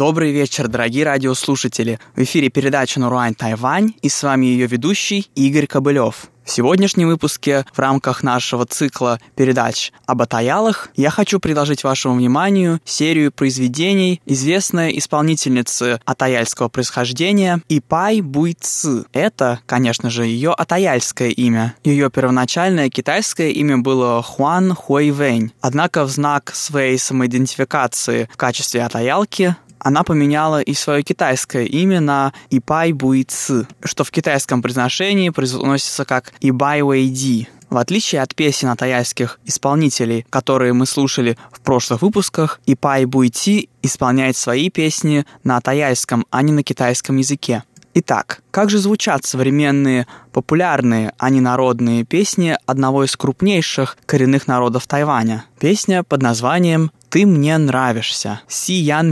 Добрый вечер, дорогие радиослушатели. В эфире передача «Наруань Тайвань» и с вами ее ведущий Игорь Кобылев. В сегодняшнем выпуске в рамках нашего цикла передач об атаялах я хочу предложить вашему вниманию серию произведений известной исполнительницы атаяльского происхождения Ипай Буйцы. Это, конечно же, ее атаяльское имя. Ее первоначальное китайское имя было Хуан Хуэйвэнь. Однако в знак своей самоидентификации в качестве атаялки она поменяла и свое китайское имя на Ипай Буйцы, что в китайском произношении произносится как Ибай Вэйди. В отличие от песен от исполнителей, которые мы слушали в прошлых выпусках, Ипай Буйти исполняет свои песни на тайском, а не на китайском языке. Итак, как же звучат современные популярные, а не народные песни одного из крупнейших коренных народов Тайваня? Песня под названием «Ты мне нравишься» Си Ян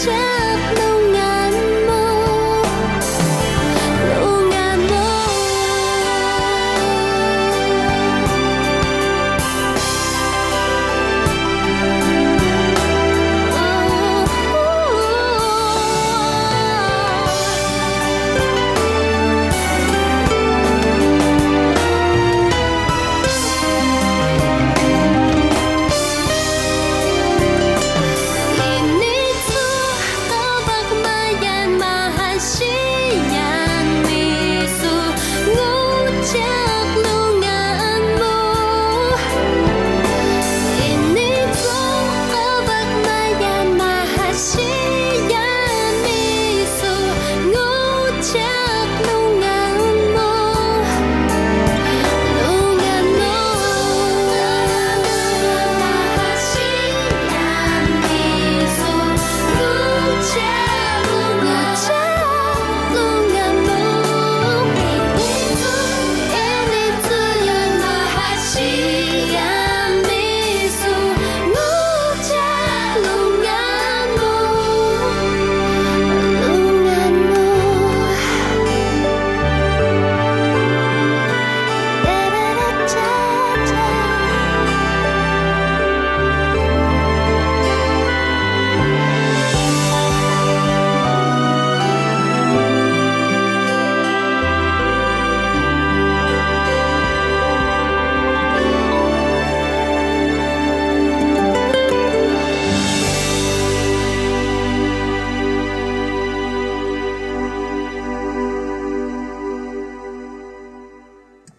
前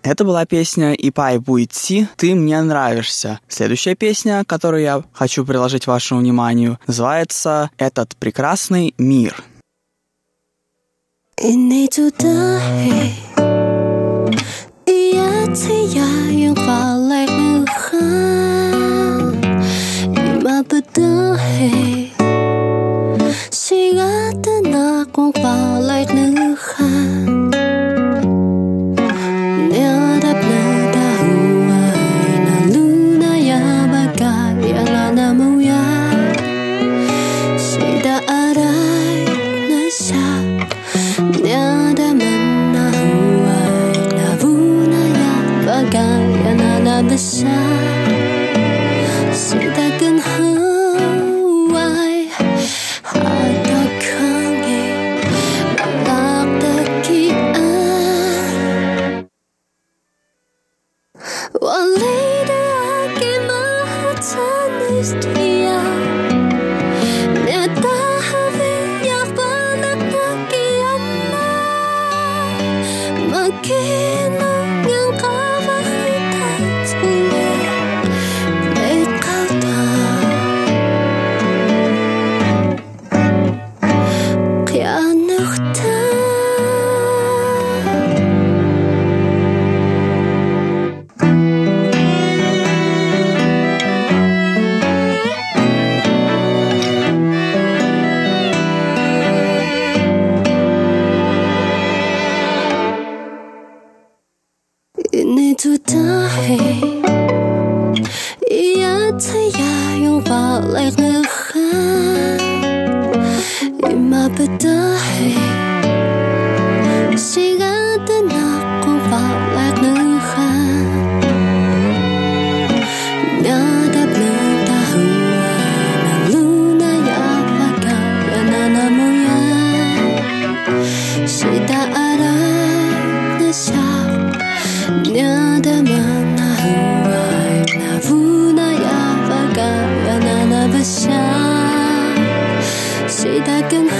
Это была песня «Ипай будет си», «Ты мне нравишься». Следующая песня, которую я хочу приложить вашему вниманию, называется «Этот прекрасный мир». 시간 Ух ты! Это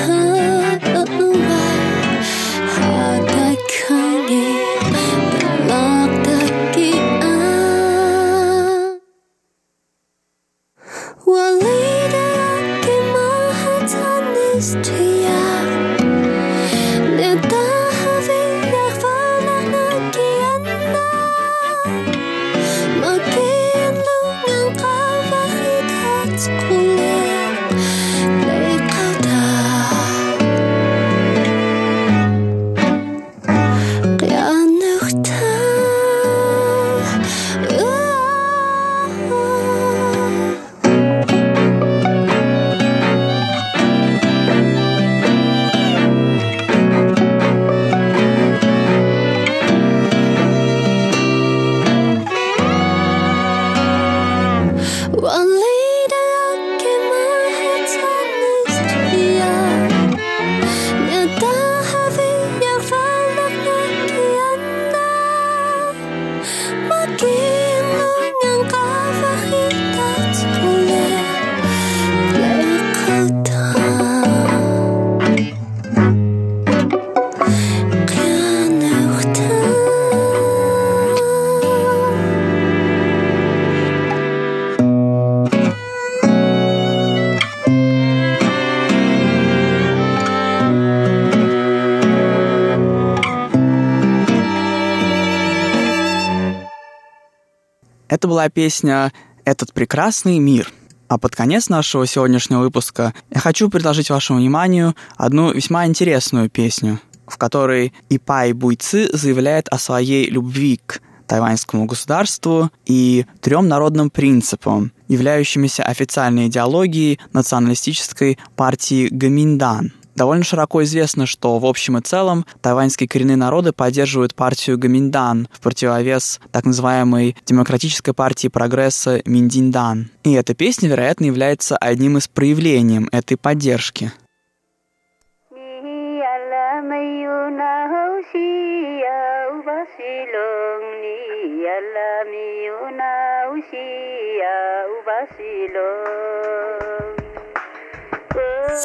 была песня «Этот прекрасный мир». А под конец нашего сегодняшнего выпуска я хочу предложить вашему вниманию одну весьма интересную песню, в которой Ипай Буйцы заявляет о своей любви к тайваньскому государству и трем народным принципам, являющимися официальной идеологией националистической партии Гаминдан – Довольно широко известно, что в общем и целом тайваньские коренные народы поддерживают партию Гаминдан в противовес так называемой Демократической партии прогресса Миндиндан. И эта песня, вероятно, является одним из проявлений этой поддержки.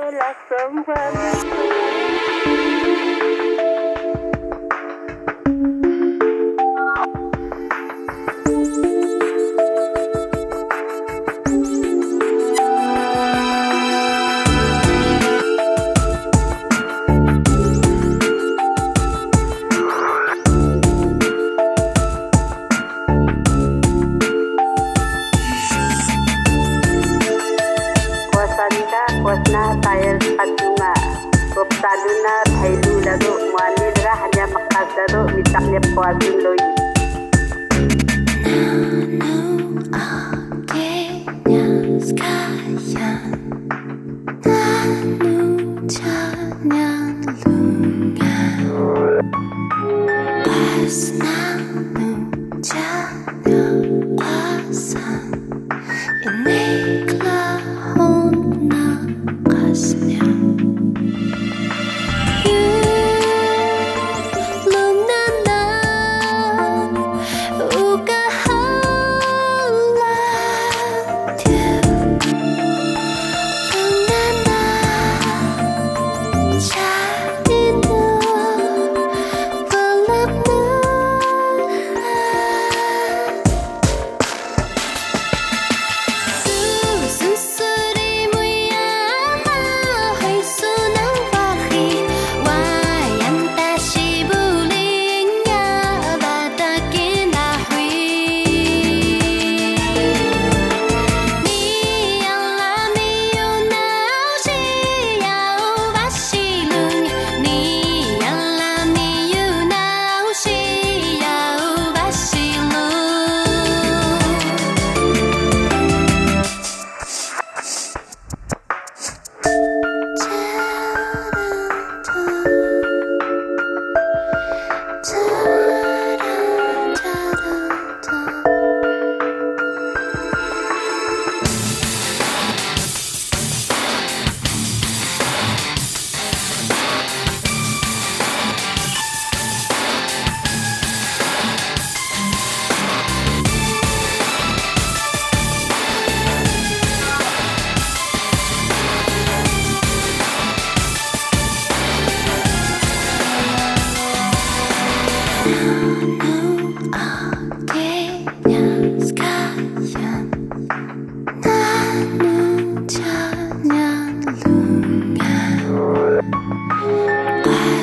love someone. 아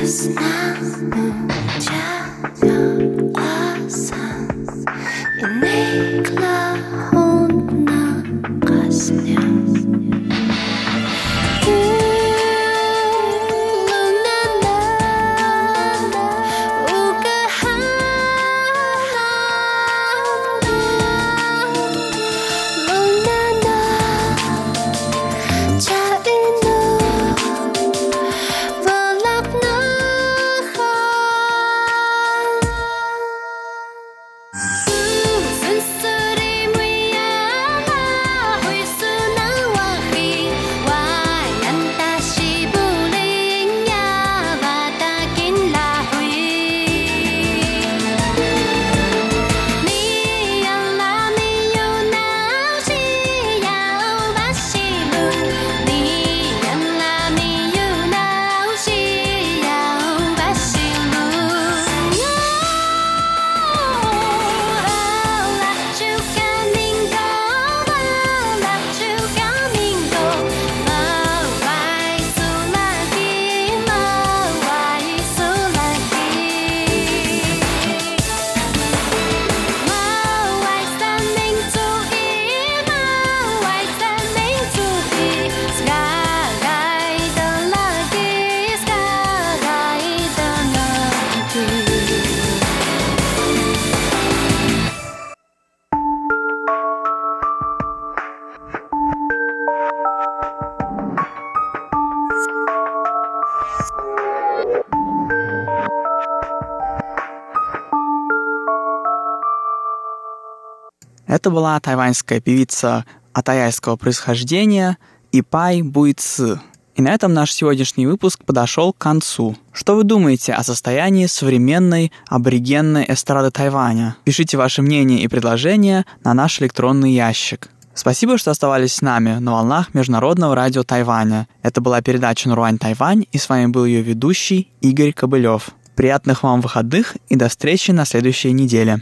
It's the Это была тайваньская певица атаяльского происхождения Ипай Буйцы. И на этом наш сегодняшний выпуск подошел к концу. Что вы думаете о состоянии современной аборигенной эстрады Тайваня? Пишите ваше мнение и предложения на наш электронный ящик. Спасибо, что оставались с нами на волнах Международного радио Тайваня. Это была передача «Наруань Тайвань», и с вами был ее ведущий Игорь Кобылев. Приятных вам выходных и до встречи на следующей неделе.